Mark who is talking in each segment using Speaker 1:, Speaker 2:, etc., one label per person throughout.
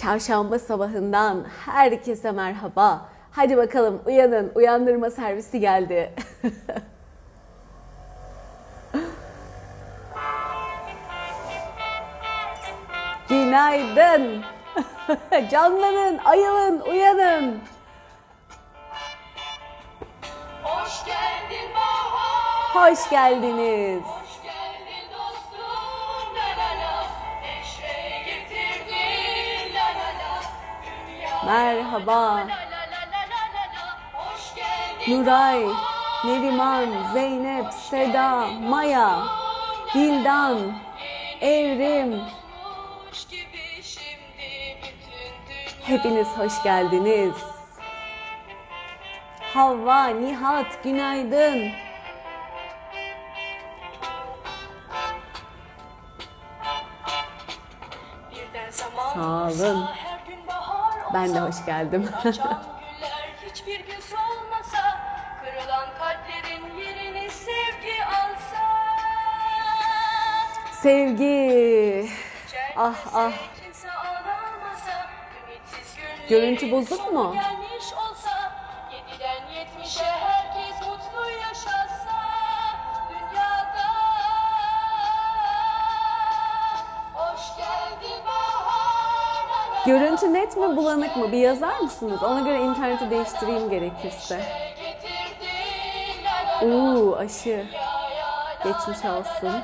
Speaker 1: Çarşamba sabahından herkese merhaba. Hadi bakalım uyanın, uyandırma servisi geldi. Günaydın. Canlanın, ayılın, uyanın.
Speaker 2: Hoş geldin bahar.
Speaker 1: Hoş geldiniz. Merhaba. Nuray, Neriman, Zeynep, Seda, Maya, Bildan, Evrim. Hepiniz hoş geldiniz. Havva, Nihat, günaydın. Sağ olun. Ben de hoş geldim.
Speaker 2: Açan güller hiçbir gün solmasa Kırılan kalplerin yerini sevgi alsa
Speaker 1: Sevgi. Ah, ah. Görüntü bozuk mu?
Speaker 2: Gelmiş
Speaker 1: Görüntü net mi bulanık mı? Bir yazar mısınız? Ona göre interneti değiştireyim gerekirse. Uuu aşı. Geçmiş olsun.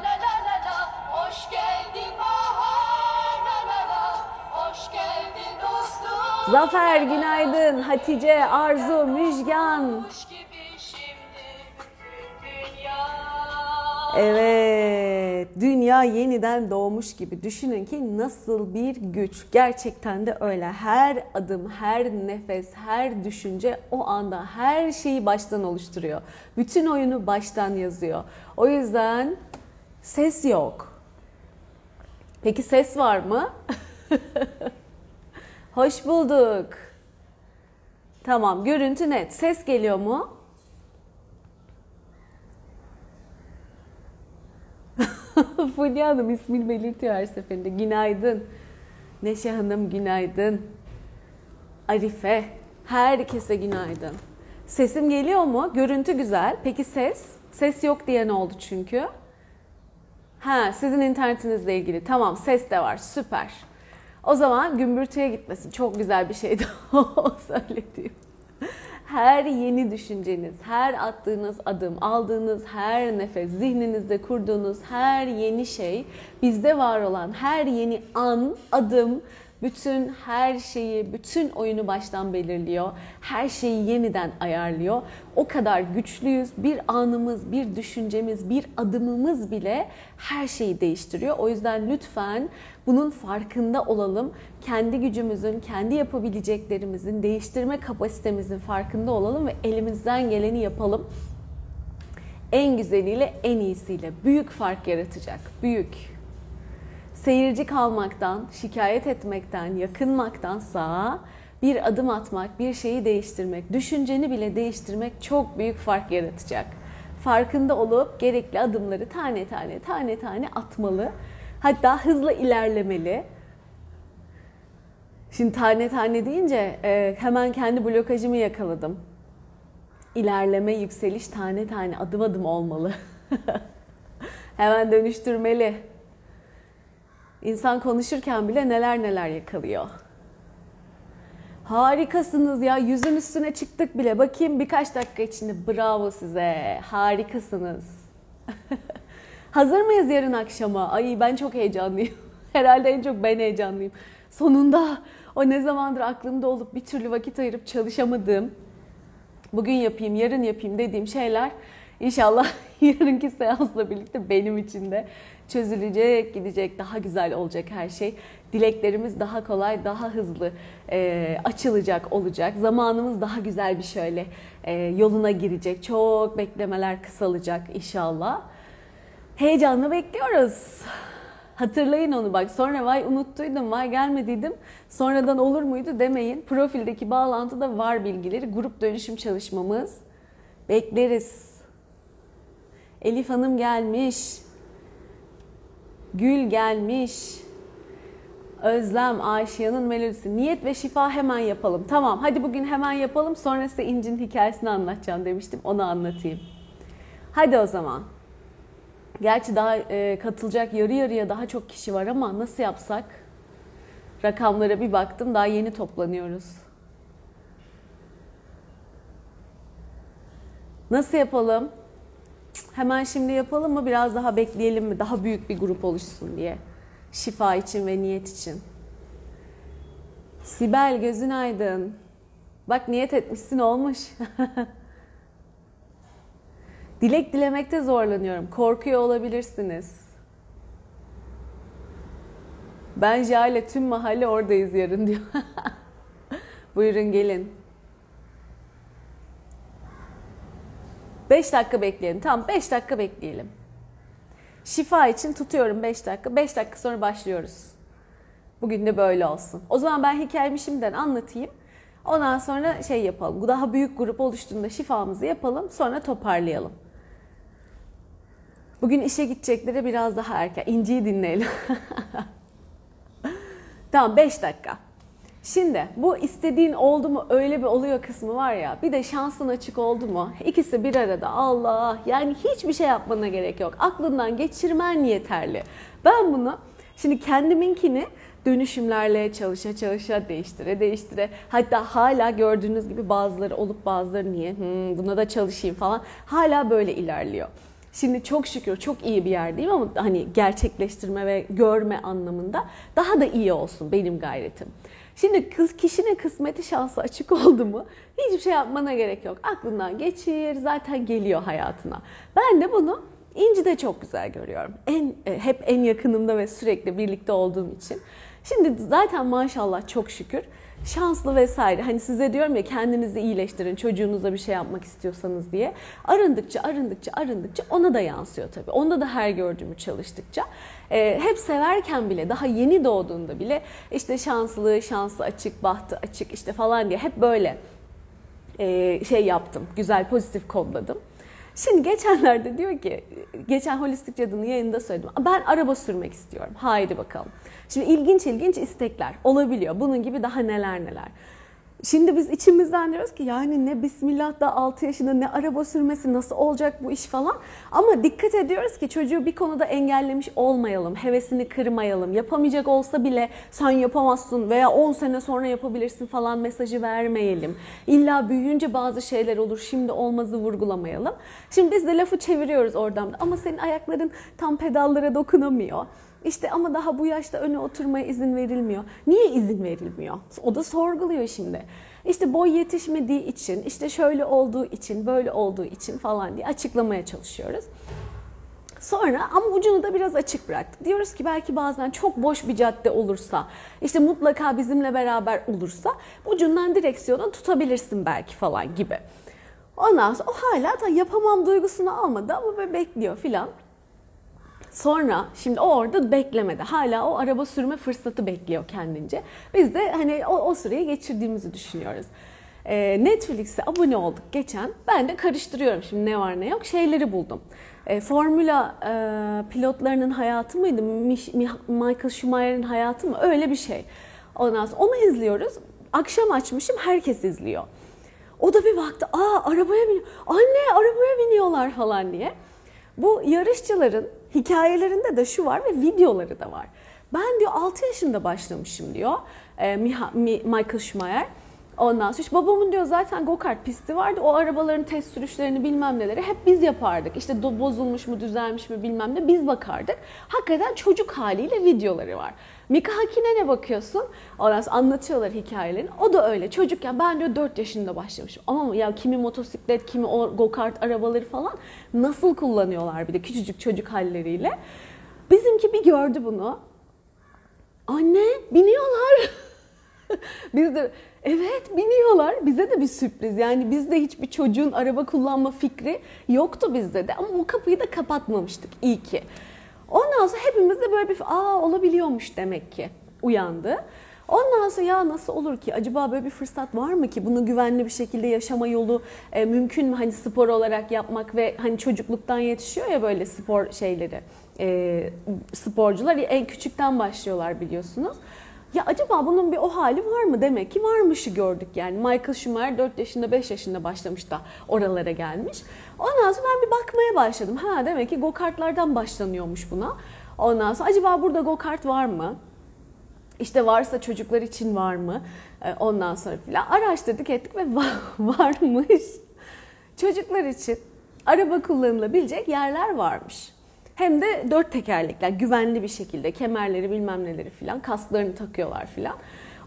Speaker 1: Zafer günaydın. Hatice, Arzu, Müjgan.
Speaker 2: Kuş
Speaker 1: Evet, dünya yeniden doğmuş gibi. Düşünün ki nasıl bir güç. Gerçekten de öyle. Her adım, her nefes, her düşünce o anda her şeyi baştan oluşturuyor. Bütün oyunu baştan yazıyor. O yüzden ses yok. Peki ses var mı? Hoş bulduk. Tamam, görüntü net. Ses geliyor mu? Fulya Hanım ismini belirtiyor her seferinde. Günaydın. Neşe Hanım günaydın. Arife. Herkese günaydın. Sesim geliyor mu? Görüntü güzel. Peki ses? Ses yok diye ne oldu çünkü? Ha, sizin internetinizle ilgili. Tamam, ses de var. Süper. O zaman gümbürtüye gitmesin. Çok güzel bir şeydi o söylediğim. Her yeni düşünceniz, her attığınız adım, aldığınız her nefes, zihninizde kurduğunuz her yeni şey, bizde var olan her yeni an, adım, bütün her şeyi, bütün oyunu baştan belirliyor. Her şeyi yeniden ayarlıyor. O kadar güçlüyüz. Bir anımız, bir düşüncemiz, bir adımımız bile her şeyi değiştiriyor. O yüzden lütfen bunun farkında olalım. Kendi gücümüzün, kendi yapabileceklerimizin, değiştirme kapasitemizin farkında olalım ve elimizden geleni yapalım. En güzeliyle, en iyisiyle büyük fark yaratacak. Büyük seyirci kalmaktan, şikayet etmekten, yakınmaktansa bir adım atmak, bir şeyi değiştirmek, düşünceni bile değiştirmek çok büyük fark yaratacak. Farkında olup gerekli adımları tane tane tane tane atmalı. Hatta hızla ilerlemeli. Şimdi tane tane deyince e, hemen kendi blokajımı yakaladım. İlerleme, yükseliş tane tane adım adım olmalı. hemen dönüştürmeli. İnsan konuşurken bile neler neler yakalıyor. Harikasınız ya. Yüzün üstüne çıktık bile. Bakayım birkaç dakika içinde. Bravo size. Harikasınız. Hazır mıyız yarın akşama? Ay ben çok heyecanlıyım. Herhalde en çok ben heyecanlıyım. Sonunda o ne zamandır aklımda olup bir türlü vakit ayırıp çalışamadığım, bugün yapayım, yarın yapayım dediğim şeyler inşallah yarınki seansla birlikte benim için de çözülecek, gidecek, daha güzel olacak her şey. Dileklerimiz daha kolay, daha hızlı e, açılacak olacak. Zamanımız daha güzel bir şöyle e, yoluna girecek. Çok beklemeler kısalacak inşallah. Heyecanla bekliyoruz. Hatırlayın onu bak. Sonra vay unuttuydum, vay gelmediydim. Sonradan olur muydu demeyin. Profildeki bağlantıda var bilgileri. Grup dönüşüm çalışmamız. Bekleriz. Elif Hanım gelmiş. Gül gelmiş. Özlem, Ayşe'nin melodisi. Niyet ve şifa hemen yapalım. Tamam hadi bugün hemen yapalım. Sonra size İnci'nin hikayesini anlatacağım demiştim. Onu anlatayım. Hadi o zaman. Gerçi daha e, katılacak yarı yarıya daha çok kişi var ama nasıl yapsak? Rakamlara bir baktım daha yeni toplanıyoruz. Nasıl yapalım? Hemen şimdi yapalım mı? Biraz daha bekleyelim mi? Daha büyük bir grup oluşsun diye. Şifa için ve niyet için. Sibel gözün aydın. Bak niyet etmişsin olmuş. Dilek dilemekte zorlanıyorum. Korkuyor olabilirsiniz. Ben Jale tüm mahalle oradayız yarın diyor. Buyurun gelin. 5 dakika bekleyelim. Tamam 5 dakika bekleyelim. Şifa için tutuyorum 5 dakika. 5 dakika sonra başlıyoruz. Bugün de böyle olsun. O zaman ben hikayemi şimdiden anlatayım. Ondan sonra şey yapalım. Daha büyük grup oluştuğunda şifamızı yapalım. Sonra toparlayalım. Bugün işe gideceklere biraz daha erken. İnci'yi dinleyelim. tamam 5 dakika. Şimdi bu istediğin oldu mu öyle bir oluyor kısmı var ya bir de şansın açık oldu mu ikisi bir arada Allah yani hiçbir şey yapmana gerek yok aklından geçirmen yeterli. Ben bunu şimdi kendiminkini dönüşümlerle çalışa çalışa değiştire değiştire hatta hala gördüğünüz gibi bazıları olup bazıları niye hmm, buna da çalışayım falan hala böyle ilerliyor. Şimdi çok şükür çok iyi bir yerdeyim ama hani gerçekleştirme ve görme anlamında daha da iyi olsun benim gayretim. Şimdi kız kişinin kısmeti şansı açık oldu mu hiçbir şey yapmana gerek yok. Aklından geçir zaten geliyor hayatına. Ben de bunu İnci de çok güzel görüyorum. En e, hep en yakınımda ve sürekli birlikte olduğum için. Şimdi zaten maşallah çok şükür şanslı vesaire. Hani size diyorum ya kendinizi iyileştirin, çocuğunuza bir şey yapmak istiyorsanız diye. Arındıkça, arındıkça, arındıkça ona da yansıyor tabii. Onda da her gördüğümü çalıştıkça. E, hep severken bile, daha yeni doğduğunda bile işte şanslı, şanslı açık, bahtı açık işte falan diye hep böyle e, şey yaptım. Güzel, pozitif kodladım. Şimdi geçenlerde diyor ki, geçen holistik cadının yayında söyledim. Ben araba sürmek istiyorum. Haydi bakalım. Şimdi ilginç ilginç istekler olabiliyor. Bunun gibi daha neler neler. Şimdi biz içimizden diyoruz ki yani ne bismillah da 6 yaşında ne araba sürmesi nasıl olacak bu iş falan. Ama dikkat ediyoruz ki çocuğu bir konuda engellemiş olmayalım, hevesini kırmayalım. Yapamayacak olsa bile sen yapamazsın veya 10 sene sonra yapabilirsin falan mesajı vermeyelim. İlla büyüyünce bazı şeyler olur şimdi olmazı vurgulamayalım. Şimdi biz de lafı çeviriyoruz oradan ama senin ayakların tam pedallara dokunamıyor. İşte ama daha bu yaşta öne oturmaya izin verilmiyor. Niye izin verilmiyor? O da sorguluyor şimdi. İşte boy yetişmediği için, işte şöyle olduğu için, böyle olduğu için falan diye açıklamaya çalışıyoruz. Sonra ama ucunu da biraz açık bıraktık. Diyoruz ki belki bazen çok boş bir cadde olursa, işte mutlaka bizimle beraber olursa ucundan direksiyonu tutabilirsin belki falan gibi. Ondan sonra o hala da yapamam duygusunu almadı ama böyle bekliyor filan. Sonra şimdi o orada beklemedi. Hala o araba sürme fırsatı bekliyor kendince. Biz de hani o, o süreyi geçirdiğimizi düşünüyoruz. Ee, Netflix'e abone olduk geçen. Ben de karıştırıyorum şimdi ne var ne yok. Şeyleri buldum. Ee, Formula e, pilotlarının hayatı mıydı? Mich, Michael Schumacher'in hayatı mı? Öyle bir şey. Ondan sonra onu izliyoruz. Akşam açmışım herkes izliyor. O da bir baktı. Aa arabaya biniyor. Anne arabaya biniyorlar falan diye. Bu yarışçıların hikayelerinde de şu var ve videoları da var. Ben diyor 6 yaşında başlamışım diyor e, Michael Schumacher. Ondan sonra işte babamın diyor zaten go-kart pisti vardı. O arabaların test sürüşlerini bilmem neleri hep biz yapardık. İşte bozulmuş mu düzelmiş mi bilmem ne biz bakardık. Hakikaten çocuk haliyle videoları var. Mika Hakin'e ne bakıyorsun? Ondan sonra anlatıyorlar hikayelerini. O da öyle. Çocukken ben diyor 4 yaşında başlamışım. Ama ya kimi motosiklet, kimi o go-kart arabaları falan nasıl kullanıyorlar bir de küçücük çocuk halleriyle. Bizimki bir gördü bunu. Anne biniyorlar. Biz de evet biniyorlar. Bize de bir sürpriz. Yani bizde hiçbir çocuğun araba kullanma fikri yoktu bizde de. Ama o kapıyı da kapatmamıştık iyi ki. Ondan sonra hepimiz de böyle bir aa olabiliyormuş demek ki uyandı. Ondan sonra ya nasıl olur ki? Acaba böyle bir fırsat var mı ki? Bunu güvenli bir şekilde yaşama yolu e, mümkün mü? Hani spor olarak yapmak ve hani çocukluktan yetişiyor ya böyle spor şeyleri. E, sporcular en küçükten başlıyorlar biliyorsunuz. Ya acaba bunun bir o hali var mı? Demek ki varmışı gördük yani. Michael Schumacher 4 yaşında 5 yaşında başlamış da oralara gelmiş. Ondan sonra ben bir bakmaya başladım. Ha demek ki go kartlardan başlanıyormuş buna. Ondan sonra acaba burada go kart var mı? İşte varsa çocuklar için var mı? Ee, Ondan sonra filan araştırdık ettik ve va- varmış. Çocuklar için araba kullanılabilecek yerler varmış. Hem de dört tekerlekler güvenli bir şekilde kemerleri bilmem neleri filan kasklarını takıyorlar filan.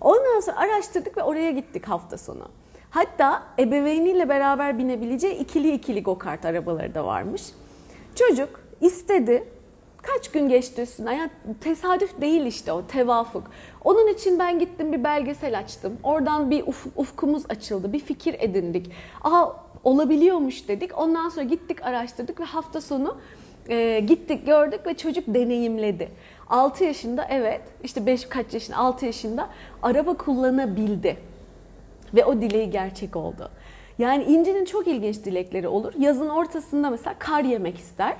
Speaker 1: Ondan sonra araştırdık ve oraya gittik hafta sonu. Hatta ebeveyniyle beraber binebileceği ikili ikili go kart arabaları da varmış. Çocuk istedi. Kaç gün geçti üstünden. Yani tesadüf değil işte o tevafuk. Onun için ben gittim bir belgesel açtım. Oradan bir uf- ufkumuz açıldı. Bir fikir edindik. Aa olabiliyormuş dedik. Ondan sonra gittik araştırdık ve hafta sonu e, gittik gördük ve çocuk deneyimledi. 6 yaşında evet işte 5 kaç yaşında 6 yaşında araba kullanabildi. Ve o dileği gerçek oldu. Yani İnci'nin çok ilginç dilekleri olur. Yazın ortasında mesela kar yemek ister.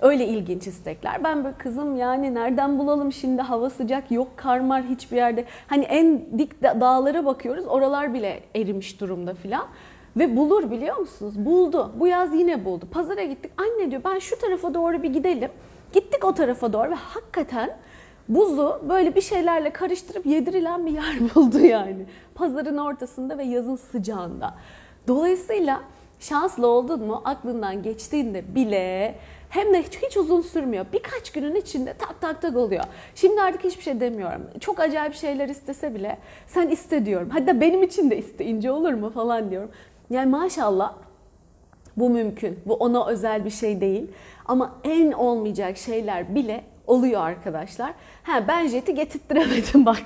Speaker 1: Öyle ilginç istekler. Ben böyle kızım yani nereden bulalım şimdi hava sıcak yok kar mar hiçbir yerde. Hani en dik da- dağlara bakıyoruz oralar bile erimiş durumda filan. Ve bulur biliyor musunuz? Buldu. Bu yaz yine buldu. Pazara gittik. Anne diyor ben şu tarafa doğru bir gidelim. Gittik o tarafa doğru ve hakikaten buzu böyle bir şeylerle karıştırıp yedirilen bir yer buldu yani. Pazarın ortasında ve yazın sıcağında. Dolayısıyla şanslı oldun mu aklından geçtiğinde bile hem de hiç, hiç uzun sürmüyor. Birkaç günün içinde tak tak tak oluyor. Şimdi artık hiçbir şey demiyorum. Çok acayip şeyler istese bile sen iste diyorum. Hatta benim için de iste ince olur mu falan diyorum. Yani maşallah bu mümkün. Bu ona özel bir şey değil. Ama en olmayacak şeyler bile oluyor arkadaşlar. Ha ben jeti getirttiremedim bak.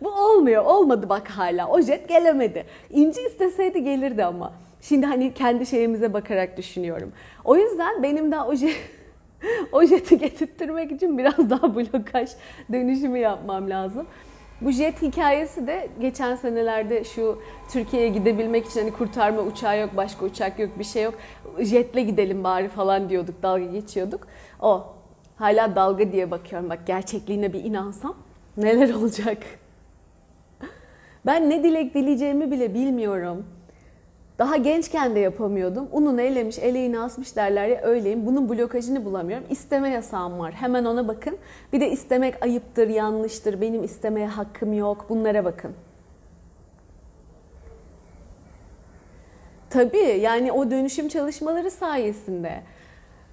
Speaker 1: bu olmuyor. Olmadı bak hala. O jet gelemedi. İnci isteseydi gelirdi ama. Şimdi hani kendi şeyimize bakarak düşünüyorum. O yüzden benim daha o jet o jeti getirttirmek için biraz daha blokaj dönüşümü yapmam lazım. Bu jet hikayesi de geçen senelerde şu Türkiye'ye gidebilmek için hani kurtarma uçağı yok, başka uçak yok, bir şey yok. Jetle gidelim bari falan diyorduk, dalga geçiyorduk. O hala dalga diye bakıyorum. Bak gerçekliğine bir inansam neler olacak? Ben ne dilek dileyeceğimi bile bilmiyorum. Daha gençken de yapamıyordum. Ununu elemiş, eleğini asmış derler ya öyleyim. Bunun blokajını bulamıyorum. İsteme yasağım var. Hemen ona bakın. Bir de istemek ayıptır, yanlıştır, benim istemeye hakkım yok. Bunlara bakın. Tabii yani o dönüşüm çalışmaları sayesinde.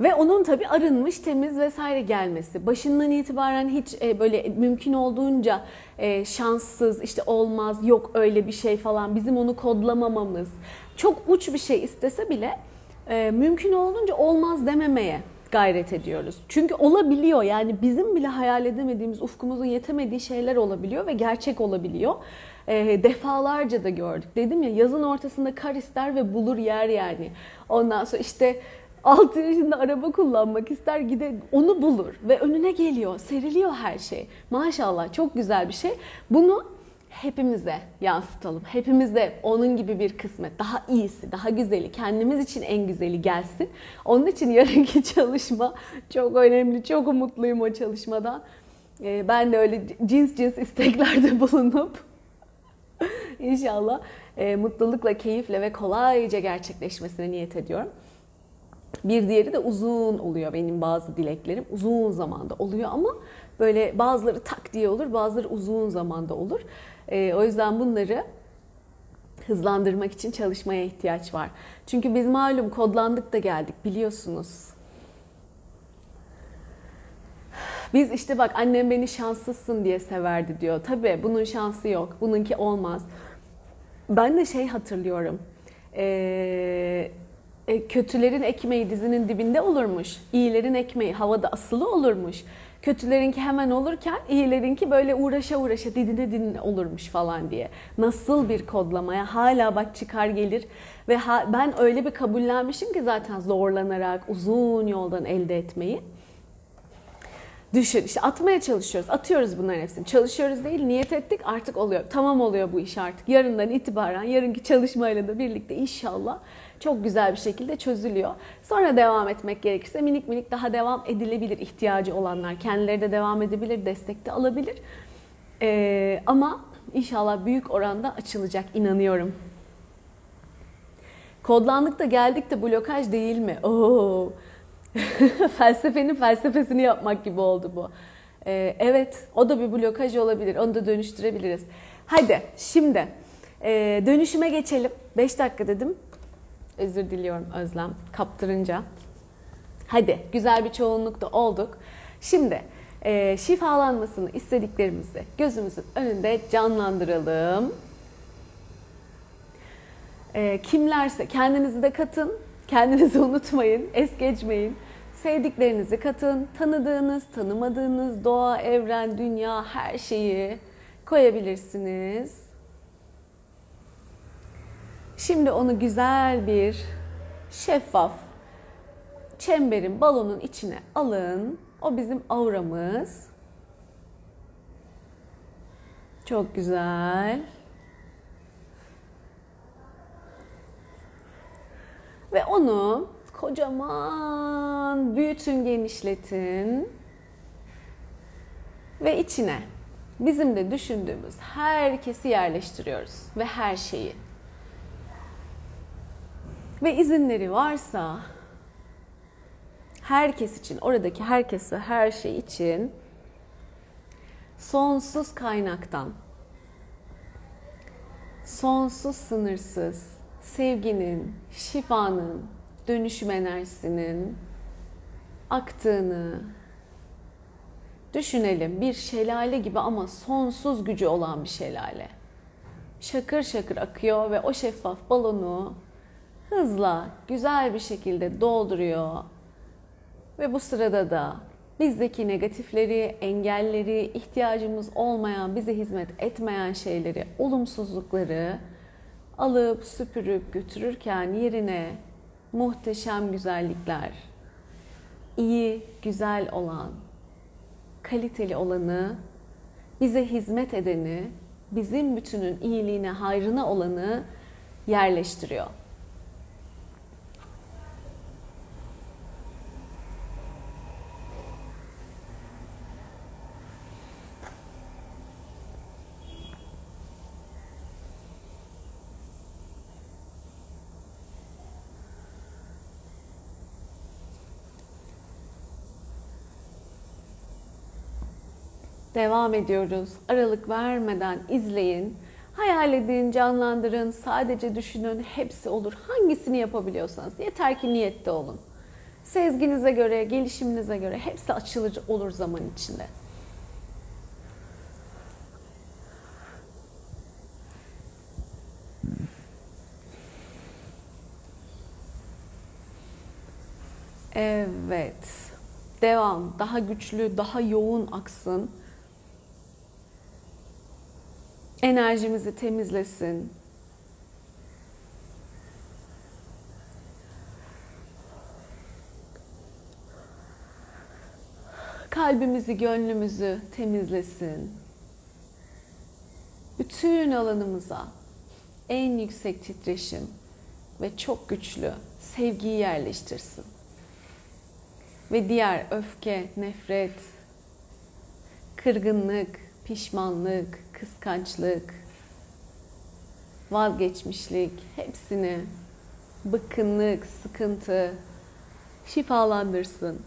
Speaker 1: Ve onun tabii arınmış, temiz vesaire gelmesi. Başından itibaren hiç e, böyle mümkün olduğunca e, şanssız, işte olmaz, yok öyle bir şey falan bizim onu kodlamamamız. Çok uç bir şey istese bile e, mümkün olduğunca olmaz dememeye gayret ediyoruz. Çünkü olabiliyor yani bizim bile hayal edemediğimiz, ufkumuzun yetemediği şeyler olabiliyor ve gerçek olabiliyor. E, defalarca da gördük. Dedim ya yazın ortasında kar ister ve bulur yer yani. Ondan sonra işte 6 yaşında araba kullanmak ister gider onu bulur ve önüne geliyor, seriliyor her şey. Maşallah çok güzel bir şey. Bunu hepimize yansıtalım. Hepimize onun gibi bir kısmet, daha iyisi, daha güzeli, kendimiz için en güzeli gelsin. Onun için yarınki çalışma çok önemli. Çok umutluyum o çalışmadan. Ee, Ben de öyle cins cins isteklerde bulunup inşallah e, mutlulukla, keyifle ve kolayca gerçekleşmesine niyet ediyorum. Bir diğeri de uzun oluyor benim bazı dileklerim. Uzun zamanda oluyor ama böyle bazıları tak diye olur, bazıları uzun zamanda olur. Ee, o yüzden bunları hızlandırmak için çalışmaya ihtiyaç var. Çünkü biz malum kodlandık da geldik biliyorsunuz. Biz işte bak annem beni şanslısın diye severdi diyor. Tabii bunun şansı yok. Bununki olmaz. Ben de şey hatırlıyorum. Ee, e, kötülerin ekmeği dizinin dibinde olurmuş. İyilerin ekmeği havada asılı olurmuş. Kötülerinki hemen olurken iyilerinki böyle uğraşa uğraşa didine didine olurmuş falan diye. Nasıl bir kodlamaya hala bak çıkar gelir ve ha- ben öyle bir kabullenmişim ki zaten zorlanarak uzun yoldan elde etmeyi. Düşün işte atmaya çalışıyoruz. Atıyoruz bunların hepsini. Çalışıyoruz değil niyet ettik artık oluyor. Tamam oluyor bu iş artık. Yarından itibaren yarınki çalışmayla da birlikte inşallah çok güzel bir şekilde çözülüyor. Sonra devam etmek gerekirse minik minik daha devam edilebilir ihtiyacı olanlar. Kendileri de devam edebilir, destek de alabilir. Ee, ama inşallah büyük oranda açılacak inanıyorum. Kodlandık da geldik de blokaj değil mi? Oo. Felsefenin felsefesini yapmak gibi oldu bu. Ee, evet, o da bir blokaj olabilir. Onu da dönüştürebiliriz. Hadi şimdi e, dönüşüme geçelim. 5 dakika dedim. Özür diliyorum Özlem kaptırınca. Hadi güzel bir çoğunlukta olduk. Şimdi e, şifalanmasını istediklerimizi gözümüzün önünde canlandıralım. E, kimlerse kendinizi de katın. Kendinizi unutmayın, es geçmeyin. Sevdiklerinizi katın. Tanıdığınız, tanımadığınız doğa, evren, dünya her şeyi koyabilirsiniz. Şimdi onu güzel bir şeffaf çemberin, balonun içine alın. O bizim auramız. Çok güzel. Ve onu kocaman büyütün, genişletin. Ve içine bizim de düşündüğümüz herkesi yerleştiriyoruz ve her şeyi. Ve izinleri varsa herkes için, oradaki herkes ve her şey için sonsuz kaynaktan, sonsuz sınırsız sevginin, şifanın, dönüşüm enerjisinin aktığını düşünelim. Bir şelale gibi ama sonsuz gücü olan bir şelale. Şakır şakır akıyor ve o şeffaf balonu hızla, güzel bir şekilde dolduruyor. Ve bu sırada da bizdeki negatifleri, engelleri, ihtiyacımız olmayan, bize hizmet etmeyen şeyleri, olumsuzlukları alıp süpürüp götürürken yerine muhteşem güzellikler, iyi, güzel olan, kaliteli olanı, bize hizmet edeni, bizim bütünün iyiliğine, hayrına olanı yerleştiriyor. Devam ediyoruz. Aralık vermeden izleyin. Hayal edin, canlandırın, sadece düşünün. Hepsi olur. Hangisini yapabiliyorsanız. Yeter ki niyette olun. Sezginize göre, gelişiminize göre hepsi açılır olur zaman içinde. Evet. Devam. Daha güçlü, daha yoğun aksın. Enerjimizi temizlesin. Kalbimizi, gönlümüzü temizlesin. Bütün alanımıza en yüksek titreşim ve çok güçlü sevgiyi yerleştirsin. Ve diğer öfke, nefret, kırgınlık, pişmanlık, kıskançlık, vazgeçmişlik hepsini bıkkınlık, sıkıntı şifalandırsın.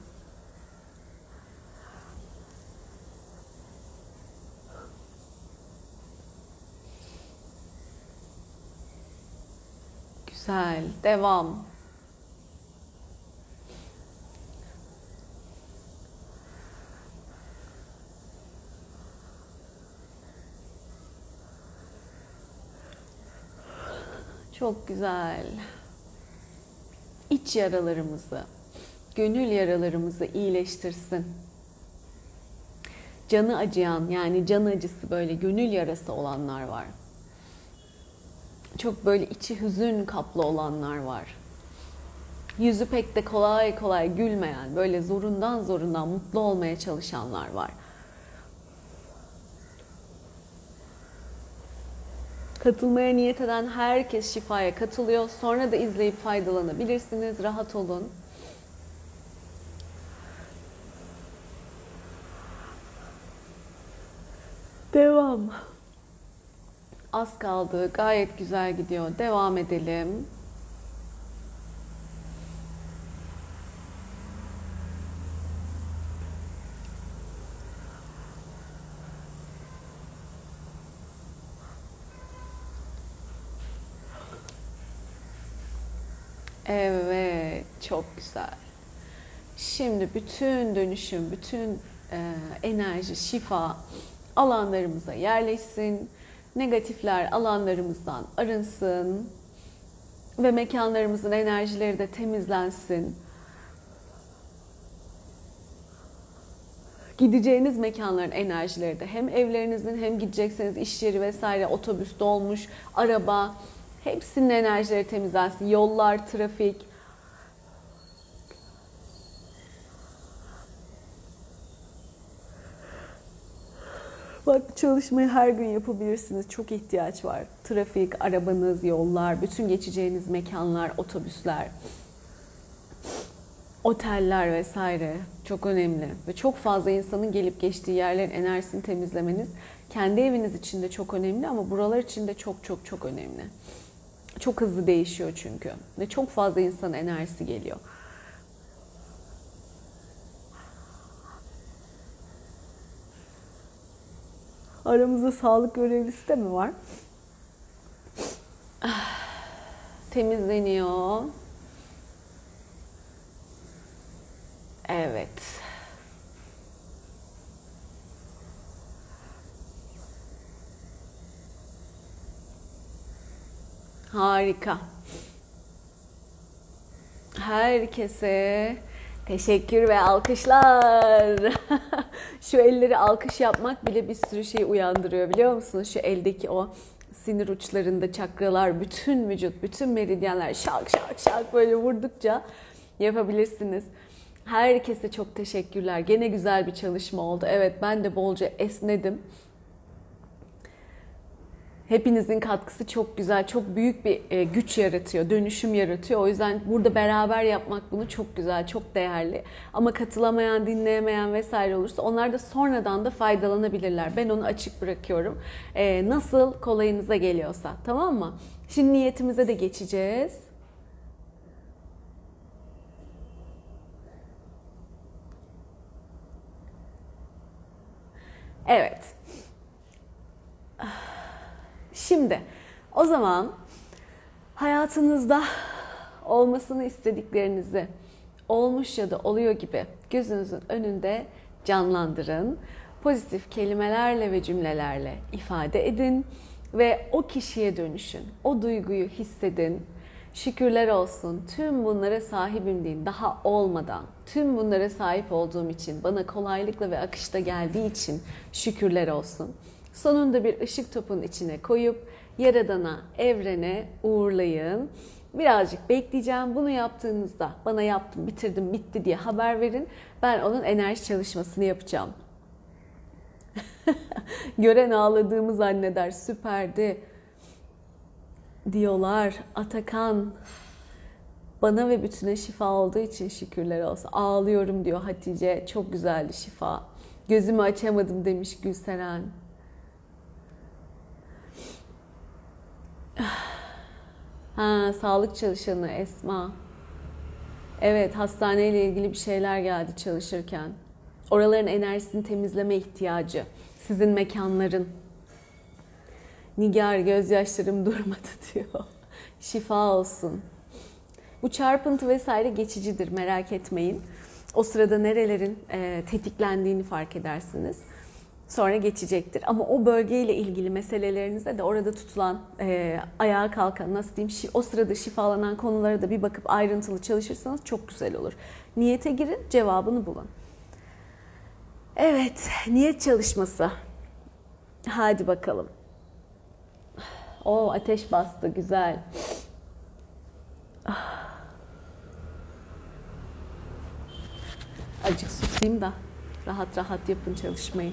Speaker 1: Güzel, devam. Çok güzel. İç yaralarımızı, gönül yaralarımızı iyileştirsin. Canı acıyan yani can acısı böyle gönül yarası olanlar var. Çok böyle içi hüzün kaplı olanlar var. Yüzü pek de kolay kolay gülmeyen, böyle zorundan zorundan mutlu olmaya çalışanlar var. Katılmaya niyet eden herkes şifaya katılıyor. Sonra da izleyip faydalanabilirsiniz. Rahat olun. Devam. Az kaldı. Gayet güzel gidiyor. Devam edelim. Evet, çok güzel. Şimdi bütün dönüşüm, bütün e, enerji, şifa alanlarımıza yerleşsin. Negatifler alanlarımızdan arınsın ve mekanlarımızın enerjileri de temizlensin. Gideceğiniz mekanların enerjileri de hem evlerinizin hem gidecekseniz iş yeri vesaire otobüs dolmuş, araba hepsinin enerjileri temizlensin. Yollar, trafik, Bak çalışmayı her gün yapabilirsiniz. Çok ihtiyaç var. Trafik, arabanız, yollar, bütün geçeceğiniz mekanlar, otobüsler, oteller vesaire çok önemli. Ve çok fazla insanın gelip geçtiği yerlerin enerjisini temizlemeniz kendi eviniz için de çok önemli ama buralar için de çok çok çok önemli. Çok hızlı değişiyor çünkü. Ve çok fazla insan enerjisi geliyor. Aramızda sağlık görevlisi de mi var? Temizleniyor. Evet. Harika. Herkese teşekkür ve alkışlar. Şu elleri alkış yapmak bile bir sürü şey uyandırıyor biliyor musunuz? Şu eldeki o sinir uçlarında çakralar, bütün vücut, bütün meridyenler şak şak şak böyle vurdukça yapabilirsiniz. Herkese çok teşekkürler. Gene güzel bir çalışma oldu. Evet ben de bolca esnedim. Hepinizin katkısı çok güzel, çok büyük bir e, güç yaratıyor, dönüşüm yaratıyor. O yüzden burada beraber yapmak bunu çok güzel, çok değerli. Ama katılamayan, dinleyemeyen vesaire olursa onlar da sonradan da faydalanabilirler. Ben onu açık bırakıyorum. E, nasıl kolayınıza geliyorsa, tamam mı? Şimdi niyetimize de geçeceğiz. Evet. Şimdi o zaman hayatınızda olmasını istediklerinizi olmuş ya da oluyor gibi gözünüzün önünde canlandırın. Pozitif kelimelerle ve cümlelerle ifade edin ve o kişiye dönüşün. O duyguyu hissedin. Şükürler olsun tüm bunlara sahibim deyin daha olmadan. Tüm bunlara sahip olduğum için, bana kolaylıkla ve akışta geldiği için şükürler olsun. Sonunda bir ışık topun içine koyup Yaradan'a, evrene uğurlayın. Birazcık bekleyeceğim. Bunu yaptığınızda bana yaptım, bitirdim, bitti diye haber verin. Ben onun enerji çalışmasını yapacağım. Gören ağladığımı zanneder. Süperdi. Diyorlar. Atakan bana ve bütüne şifa olduğu için şükürler olsun. Ağlıyorum diyor Hatice. Çok güzeldi şifa. Gözümü açamadım demiş Gülseren. Ha, sağlık çalışanı Esma. Evet, hastaneyle ilgili bir şeyler geldi çalışırken. Oraların enerjisini temizleme ihtiyacı. Sizin mekanların. Nigar gözyaşlarım durmadı diyor. Şifa olsun. Bu çarpıntı vesaire geçicidir merak etmeyin. O sırada nerelerin e, tetiklendiğini fark edersiniz sonra geçecektir. Ama o bölgeyle ilgili meselelerinizde de orada tutulan, e, ayağa kalkan, nasıl diyeyim, o sırada şifalanan konulara da bir bakıp ayrıntılı çalışırsanız çok güzel olur. Niyete girin, cevabını bulun. Evet, niyet çalışması. Hadi bakalım. O ateş bastı, güzel. Acık susayım da rahat rahat yapın çalışmayı.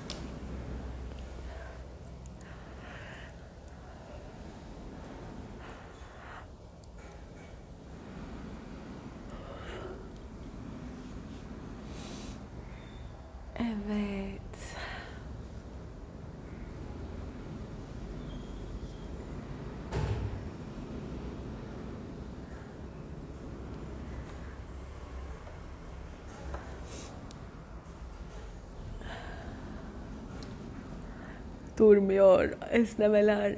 Speaker 1: Durmuyor esnemeler.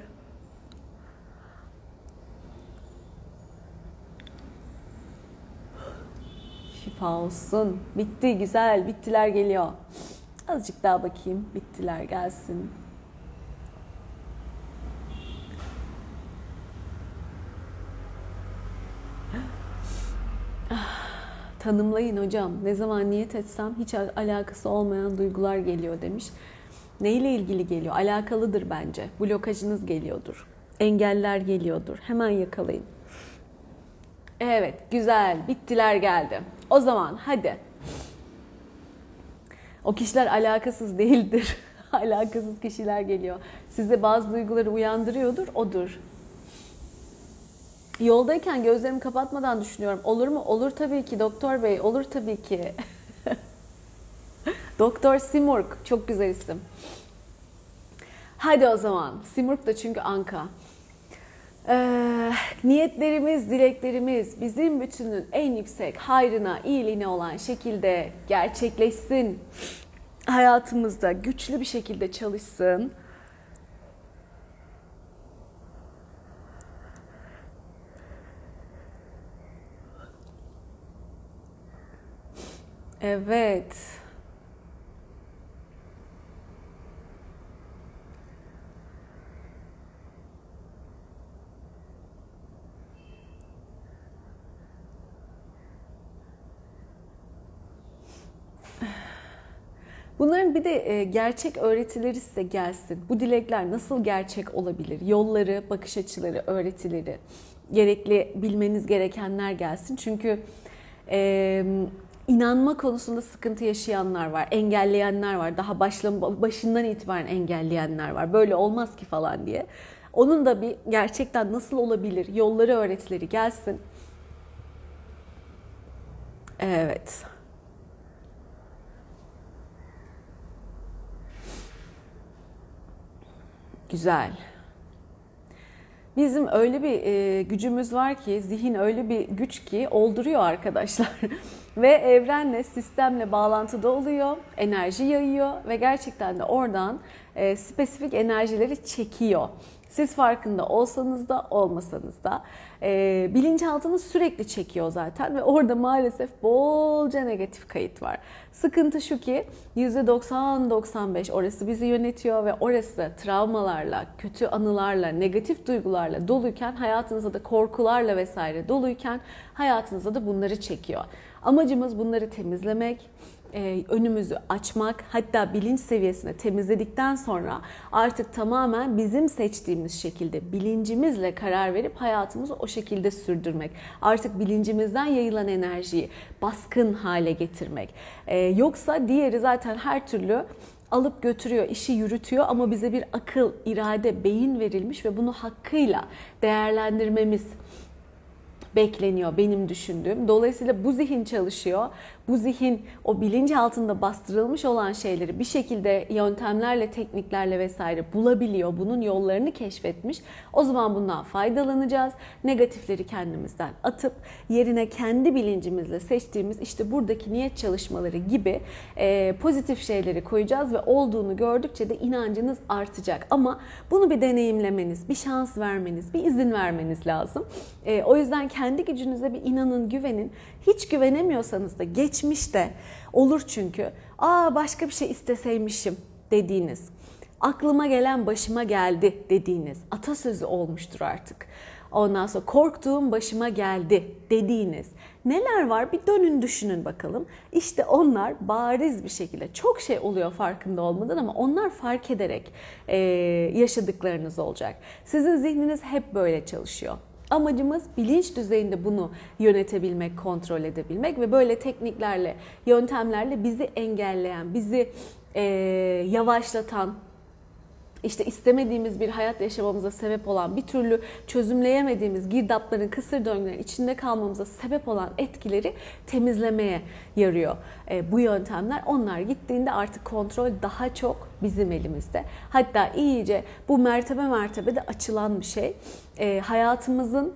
Speaker 1: Şifa olsun. Bitti güzel. Bittiler geliyor. Azıcık daha bakayım. Bittiler gelsin. Tanımlayın hocam. Ne zaman niyet etsem hiç al- alakası olmayan duygular geliyor demiş. Neyle ilgili geliyor? Alakalıdır bence. Blokajınız geliyordur. Engeller geliyordur. Hemen yakalayın. Evet, güzel. Bittiler geldi. O zaman hadi. O kişiler alakasız değildir. alakasız kişiler geliyor. Size bazı duyguları uyandırıyordur, odur. Yoldayken gözlerimi kapatmadan düşünüyorum. Olur mu? Olur tabii ki doktor bey. Olur tabii ki. doktor Simurg. Çok güzel isim. Hadi o zaman. Simurg da çünkü Anka. Ee, niyetlerimiz, dileklerimiz bizim bütünün en yüksek hayrına, iyiliğine olan şekilde gerçekleşsin. Hayatımızda güçlü bir şekilde çalışsın. Evet. Bunların bir de e, gerçek öğretileri size gelsin. Bu dilekler nasıl gerçek olabilir? Yolları, bakış açıları, öğretileri, gerekli bilmeniz gerekenler gelsin. Çünkü inanma konusunda sıkıntı yaşayanlar var, engelleyenler var. Daha başından itibaren engelleyenler var. Böyle olmaz ki falan diye. Onun da bir gerçekten nasıl olabilir? Yolları, öğretileri gelsin. Evet. Güzel. Bizim öyle bir e, gücümüz var ki, zihin öyle bir güç ki olduruyor arkadaşlar. ve evrenle, sistemle bağlantıda oluyor, enerji yayıyor ve gerçekten de oradan e, spesifik enerjileri çekiyor. Siz farkında olsanız da olmasanız da e, bilinçaltınız sürekli çekiyor zaten ve orada maalesef bolca negatif kayıt var. Sıkıntı şu ki %90-95 orası bizi yönetiyor ve orası travmalarla, kötü anılarla, negatif duygularla doluyken hayatınızda da korkularla vesaire doluyken hayatınızda da bunları çekiyor. Amacımız bunları temizlemek, e, önümüzü açmak hatta bilinç seviyesine temizledikten sonra artık tamamen bizim seçtiğimiz şekilde bilincimizle karar verip hayatımızı o şekilde sürdürmek. Artık bilincimizden yayılan enerjiyi baskın hale getirmek. E, yoksa diğeri zaten her türlü alıp götürüyor, işi yürütüyor ama bize bir akıl, irade, beyin verilmiş ve bunu hakkıyla değerlendirmemiz bekleniyor benim düşündüğüm. Dolayısıyla bu zihin çalışıyor. Bu zihin o bilinç altında bastırılmış olan şeyleri bir şekilde yöntemlerle, tekniklerle vesaire bulabiliyor. Bunun yollarını keşfetmiş. O zaman bundan faydalanacağız. Negatifleri kendimizden atıp yerine kendi bilincimizle seçtiğimiz işte buradaki niyet çalışmaları gibi e, pozitif şeyleri koyacağız ve olduğunu gördükçe de inancınız artacak. Ama bunu bir deneyimlemeniz, bir şans vermeniz, bir izin vermeniz lazım. E, o yüzden kendi gücünüze bir inanın, güvenin. Hiç güvenemiyorsanız da geçmişte olur çünkü. Aa başka bir şey isteseymişim dediğiniz, aklıma gelen başıma geldi dediğiniz atasözü olmuştur artık. Ondan sonra korktuğum başıma geldi dediğiniz neler var bir dönün düşünün bakalım. İşte onlar bariz bir şekilde çok şey oluyor farkında olmadan ama onlar fark ederek e, yaşadıklarınız olacak. Sizin zihniniz hep böyle çalışıyor. Amacımız bilinç düzeyinde bunu yönetebilmek, kontrol edebilmek ve böyle tekniklerle, yöntemlerle bizi engelleyen, bizi e, yavaşlatan, işte istemediğimiz bir hayat yaşamamıza sebep olan, bir türlü çözümleyemediğimiz girdapların, kısır döngülerin içinde kalmamıza sebep olan etkileri temizlemeye yarıyor. E, bu yöntemler onlar gittiğinde artık kontrol daha çok bizim elimizde. Hatta iyice bu mertebe mertebe de açılan bir şey. E, hayatımızın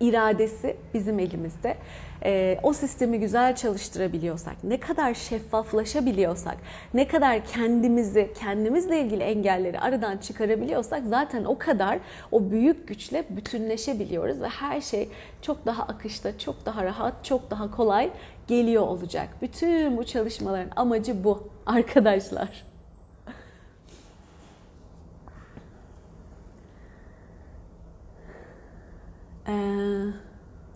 Speaker 1: iradesi bizim elimizde. Ee, o sistemi güzel çalıştırabiliyorsak, ne kadar şeffaflaşabiliyorsak, ne kadar kendimizi, kendimizle ilgili engelleri aradan çıkarabiliyorsak zaten o kadar o büyük güçle bütünleşebiliyoruz ve her şey çok daha akışta, çok daha rahat, çok daha kolay geliyor olacak. Bütün bu çalışmaların amacı bu arkadaşlar. Ee,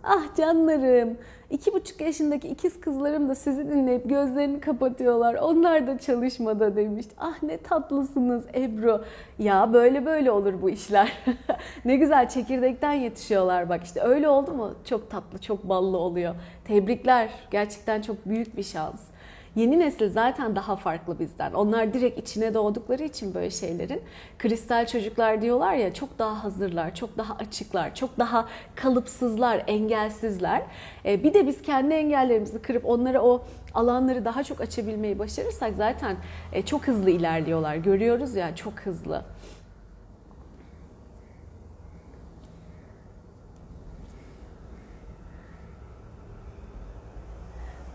Speaker 1: ah canlarım. İki buçuk yaşındaki ikiz kızlarım da sizi dinleyip gözlerini kapatıyorlar. Onlar da çalışmada demiş. Ah ne tatlısınız Ebru. Ya böyle böyle olur bu işler. ne güzel çekirdekten yetişiyorlar bak işte öyle oldu mu çok tatlı çok ballı oluyor. Tebrikler gerçekten çok büyük bir şans. Yeni nesil zaten daha farklı bizden. Onlar direkt içine doğdukları için böyle şeylerin. Kristal çocuklar diyorlar ya çok daha hazırlar, çok daha açıklar, çok daha kalıpsızlar, engelsizler. Ee, bir de biz kendi engellerimizi kırıp onlara o alanları daha çok açabilmeyi başarırsak zaten e, çok hızlı ilerliyorlar. Görüyoruz ya çok hızlı.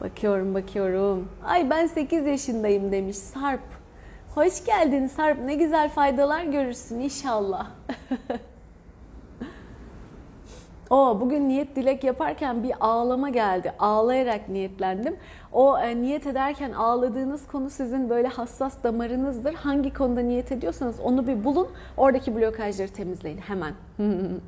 Speaker 1: Bakıyorum bakıyorum. Ay ben 8 yaşındayım demiş Sarp. Hoş geldin Sarp. Ne güzel faydalar görürsün inşallah. o bugün niyet dilek yaparken bir ağlama geldi. Ağlayarak niyetlendim. O e, niyet ederken ağladığınız konu sizin böyle hassas damarınızdır. Hangi konuda niyet ediyorsanız onu bir bulun. Oradaki blokajları temizleyin hemen.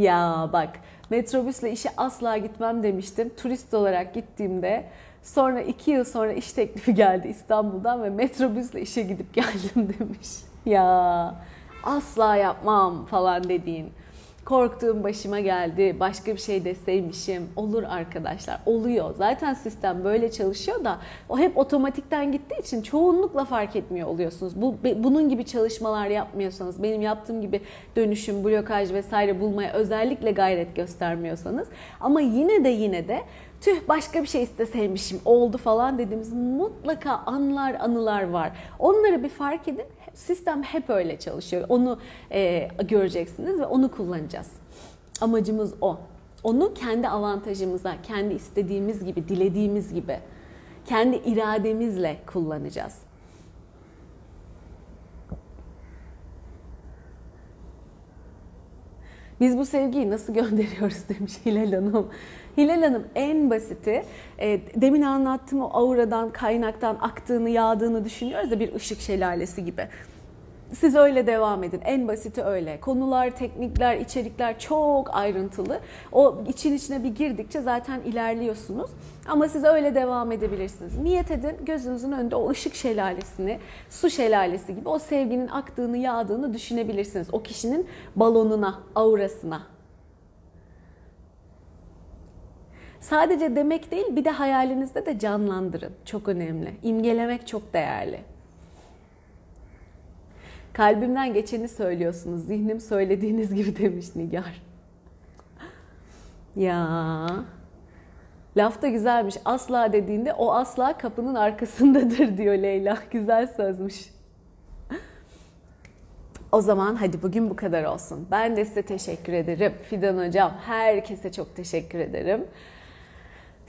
Speaker 1: Ya bak metrobüsle işe asla gitmem demiştim. Turist olarak gittiğimde sonra iki yıl sonra iş teklifi geldi İstanbul'dan ve metrobüsle işe gidip geldim demiş. Ya asla yapmam falan dediğin. Korktuğum başıma geldi. Başka bir şey deseymişim. Olur arkadaşlar. Oluyor. Zaten sistem böyle çalışıyor da o hep otomatikten gittiği için çoğunlukla fark etmiyor oluyorsunuz. Bu bunun gibi çalışmalar yapmıyorsanız, benim yaptığım gibi dönüşüm, blokaj vesaire bulmaya özellikle gayret göstermiyorsanız ama yine de yine de tüh başka bir şey isteseymişim oldu falan dediğimiz mutlaka anlar anılar var. Onları bir fark edin. Sistem hep öyle çalışıyor. Onu e, göreceksiniz ve onu kullanacağız. Amacımız o. Onu kendi avantajımıza, kendi istediğimiz gibi, dilediğimiz gibi, kendi irademizle kullanacağız. Biz bu sevgiyi nasıl gönderiyoruz demiş Hilal Hanım. Hilal Hanım en basiti e, demin anlattığım o auradan, kaynaktan aktığını, yağdığını düşünüyoruz da bir ışık şelalesi gibi. Siz öyle devam edin. En basiti öyle. Konular, teknikler, içerikler çok ayrıntılı. O için içine bir girdikçe zaten ilerliyorsunuz. Ama siz öyle devam edebilirsiniz. Niyet edin gözünüzün önünde o ışık şelalesini, su şelalesi gibi o sevginin aktığını, yağdığını düşünebilirsiniz. O kişinin balonuna, aurasına. Sadece demek değil bir de hayalinizde de canlandırın. Çok önemli. İmgelemek çok değerli. Kalbimden geçeni söylüyorsunuz. Zihnim söylediğiniz gibi demiş Nigar. Ya. Laf da güzelmiş. Asla dediğinde o asla kapının arkasındadır diyor Leyla. Güzel sözmüş. O zaman hadi bugün bu kadar olsun. Ben de size teşekkür ederim. Fidan Hocam herkese çok teşekkür ederim.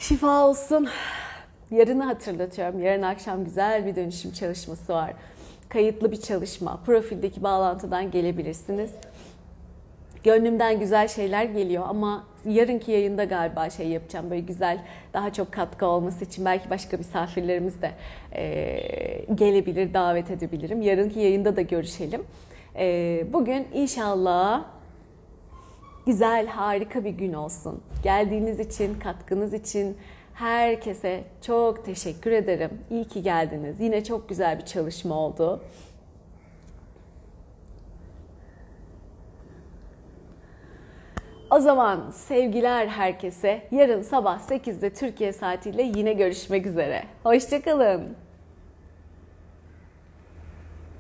Speaker 1: Şifa olsun. Yarını hatırlatıyorum. Yarın akşam güzel bir dönüşüm çalışması var. Kayıtlı bir çalışma. Profildeki bağlantıdan gelebilirsiniz. Gönlümden güzel şeyler geliyor ama yarınki yayında galiba şey yapacağım böyle güzel daha çok katkı olması için belki başka misafirlerimiz de e, gelebilir davet edebilirim. Yarınki yayında da görüşelim. E, bugün inşallah güzel harika bir gün olsun. Geldiğiniz için katkınız için herkese çok teşekkür ederim. İyi ki geldiniz. Yine çok güzel bir çalışma oldu. O zaman sevgiler herkese. Yarın sabah 8'de Türkiye saatiyle yine görüşmek üzere. Hoşçakalın.